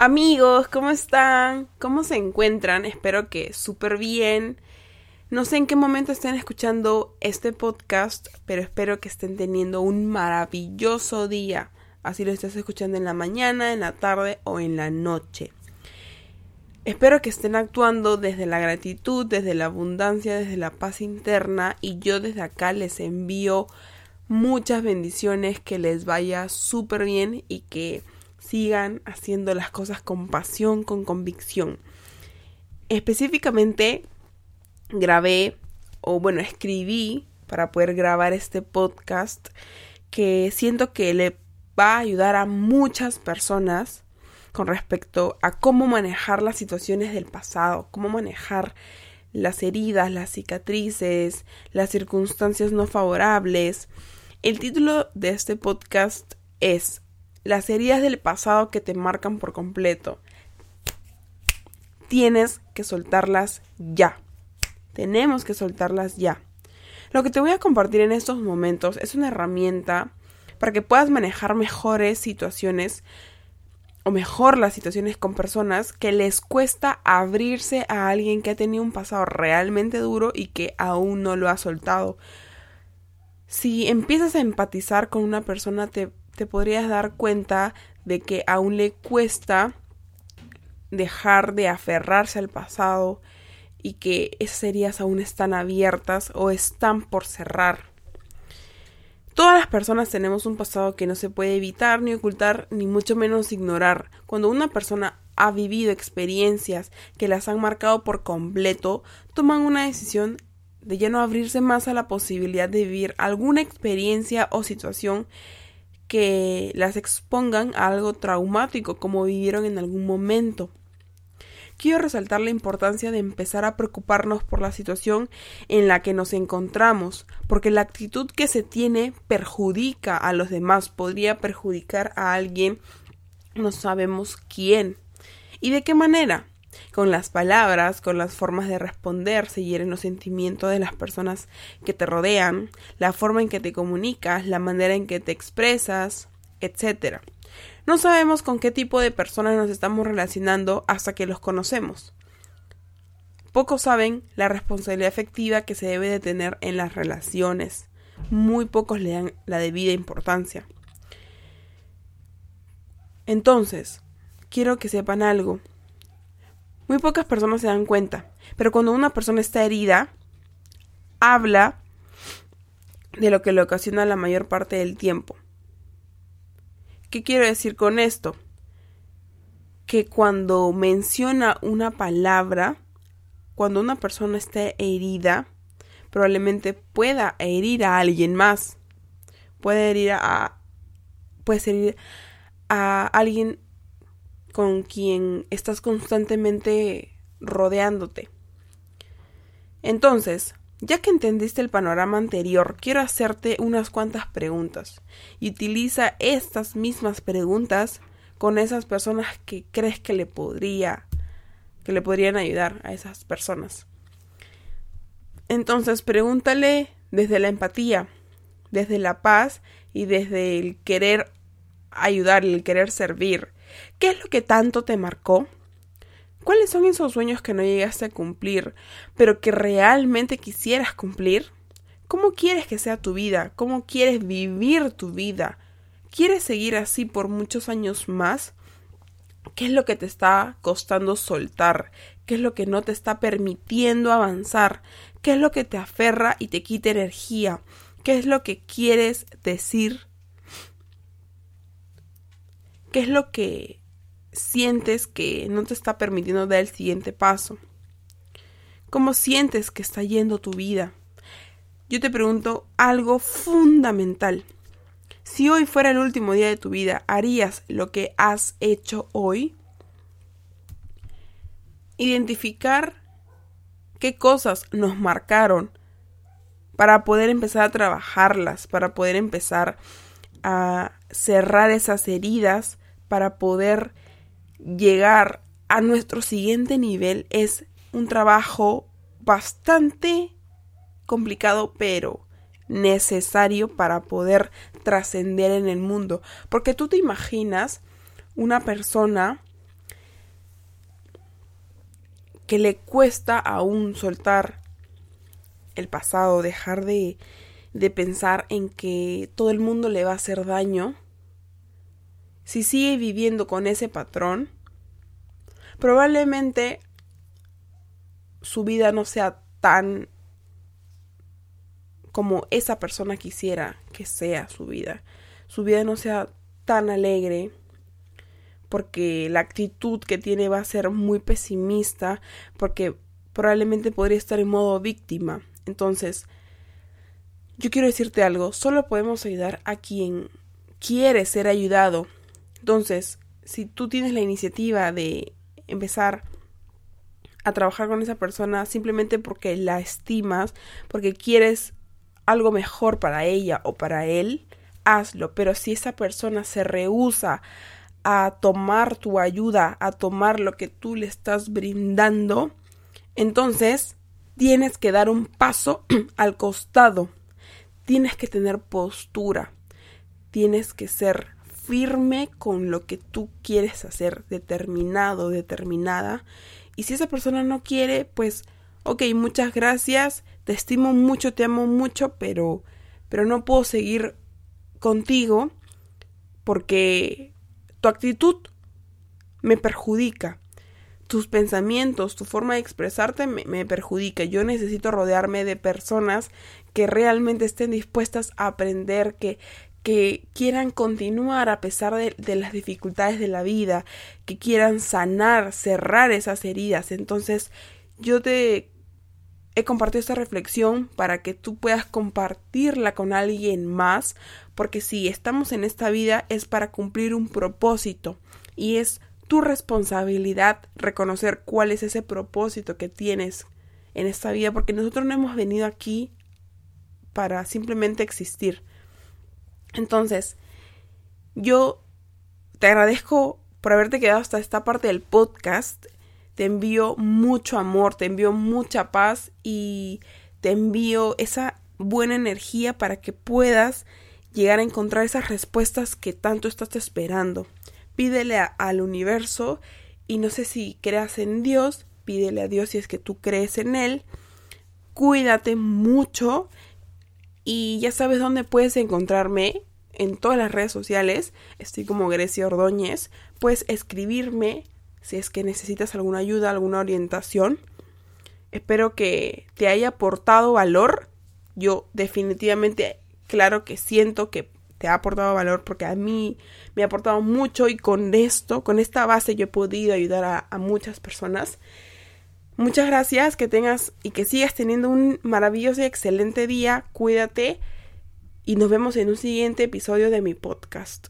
Amigos, ¿cómo están? ¿Cómo se encuentran? Espero que súper bien. No sé en qué momento estén escuchando este podcast, pero espero que estén teniendo un maravilloso día. Así lo estés escuchando en la mañana, en la tarde o en la noche. Espero que estén actuando desde la gratitud, desde la abundancia, desde la paz interna y yo desde acá les envío muchas bendiciones, que les vaya súper bien y que sigan haciendo las cosas con pasión, con convicción. Específicamente grabé, o bueno, escribí para poder grabar este podcast que siento que le va a ayudar a muchas personas con respecto a cómo manejar las situaciones del pasado, cómo manejar las heridas, las cicatrices, las circunstancias no favorables. El título de este podcast es las heridas del pasado que te marcan por completo. Tienes que soltarlas ya. Tenemos que soltarlas ya. Lo que te voy a compartir en estos momentos es una herramienta para que puedas manejar mejores situaciones o mejor las situaciones con personas que les cuesta abrirse a alguien que ha tenido un pasado realmente duro y que aún no lo ha soltado. Si empiezas a empatizar con una persona te te podrías dar cuenta de que aún le cuesta dejar de aferrarse al pasado y que esas heridas aún están abiertas o están por cerrar. Todas las personas tenemos un pasado que no se puede evitar ni ocultar ni mucho menos ignorar. Cuando una persona ha vivido experiencias que las han marcado por completo, toman una decisión de ya no abrirse más a la posibilidad de vivir alguna experiencia o situación que las expongan a algo traumático como vivieron en algún momento. Quiero resaltar la importancia de empezar a preocuparnos por la situación en la que nos encontramos, porque la actitud que se tiene perjudica a los demás, podría perjudicar a alguien, no sabemos quién. ¿Y de qué manera? Con las palabras, con las formas de responder, se hieren los sentimientos de las personas que te rodean, la forma en que te comunicas, la manera en que te expresas, etc. No sabemos con qué tipo de personas nos estamos relacionando hasta que los conocemos. Pocos saben la responsabilidad efectiva que se debe de tener en las relaciones. Muy pocos le dan la debida importancia. Entonces, quiero que sepan algo. Muy pocas personas se dan cuenta, pero cuando una persona está herida, habla de lo que le ocasiona la mayor parte del tiempo. ¿Qué quiero decir con esto? Que cuando menciona una palabra, cuando una persona está herida, probablemente pueda herir a alguien más. Puede herir a. Puede herir a alguien con quien estás constantemente rodeándote. Entonces, ya que entendiste el panorama anterior, quiero hacerte unas cuantas preguntas y utiliza estas mismas preguntas con esas personas que crees que le podría que le podrían ayudar a esas personas. Entonces, pregúntale desde la empatía, desde la paz y desde el querer ayudar el querer servir ¿Qué es lo que tanto te marcó? ¿Cuáles son esos sueños que no llegaste a cumplir, pero que realmente quisieras cumplir? ¿Cómo quieres que sea tu vida? ¿Cómo quieres vivir tu vida? ¿Quieres seguir así por muchos años más? ¿Qué es lo que te está costando soltar? ¿Qué es lo que no te está permitiendo avanzar? ¿Qué es lo que te aferra y te quita energía? ¿Qué es lo que quieres decir ¿Qué es lo que sientes que no te está permitiendo dar el siguiente paso? ¿Cómo sientes que está yendo tu vida? Yo te pregunto algo fundamental. Si hoy fuera el último día de tu vida, ¿harías lo que has hecho hoy? Identificar qué cosas nos marcaron para poder empezar a trabajarlas, para poder empezar a cerrar esas heridas para poder llegar a nuestro siguiente nivel es un trabajo bastante complicado pero necesario para poder trascender en el mundo. Porque tú te imaginas una persona que le cuesta aún soltar el pasado, dejar de, de pensar en que todo el mundo le va a hacer daño, si sigue viviendo con ese patrón, probablemente su vida no sea tan como esa persona quisiera que sea su vida. Su vida no sea tan alegre porque la actitud que tiene va a ser muy pesimista porque probablemente podría estar en modo víctima. Entonces, yo quiero decirte algo, solo podemos ayudar a quien quiere ser ayudado. Entonces, si tú tienes la iniciativa de empezar a trabajar con esa persona simplemente porque la estimas, porque quieres algo mejor para ella o para él, hazlo. Pero si esa persona se rehúsa a tomar tu ayuda, a tomar lo que tú le estás brindando, entonces tienes que dar un paso al costado. Tienes que tener postura. Tienes que ser firme con lo que tú quieres hacer, determinado, determinada. Y si esa persona no quiere, pues, ok, muchas gracias, te estimo mucho, te amo mucho, pero, pero no puedo seguir contigo porque tu actitud me perjudica. Tus pensamientos, tu forma de expresarte me, me, perjudica. Yo necesito rodearme de personas que realmente estén dispuestas a aprender, que, que quieran continuar a pesar de, de, las dificultades de la vida, que quieran sanar, cerrar esas heridas. Entonces, yo te he compartido esta reflexión para que tú puedas compartirla con alguien más, porque si estamos en esta vida es para cumplir un propósito y es tu responsabilidad reconocer cuál es ese propósito que tienes en esta vida, porque nosotros no hemos venido aquí para simplemente existir. Entonces, yo te agradezco por haberte quedado hasta esta parte del podcast. Te envío mucho amor, te envío mucha paz y te envío esa buena energía para que puedas llegar a encontrar esas respuestas que tanto estás esperando. Pídele al universo y no sé si creas en Dios, pídele a Dios si es que tú crees en Él. Cuídate mucho y ya sabes dónde puedes encontrarme en todas las redes sociales. Estoy como Grecia Ordóñez. Puedes escribirme si es que necesitas alguna ayuda, alguna orientación. Espero que te haya aportado valor. Yo definitivamente, claro que siento que te ha aportado valor porque a mí me ha aportado mucho y con esto, con esta base yo he podido ayudar a, a muchas personas. Muchas gracias, que tengas y que sigas teniendo un maravilloso y excelente día. Cuídate y nos vemos en un siguiente episodio de mi podcast.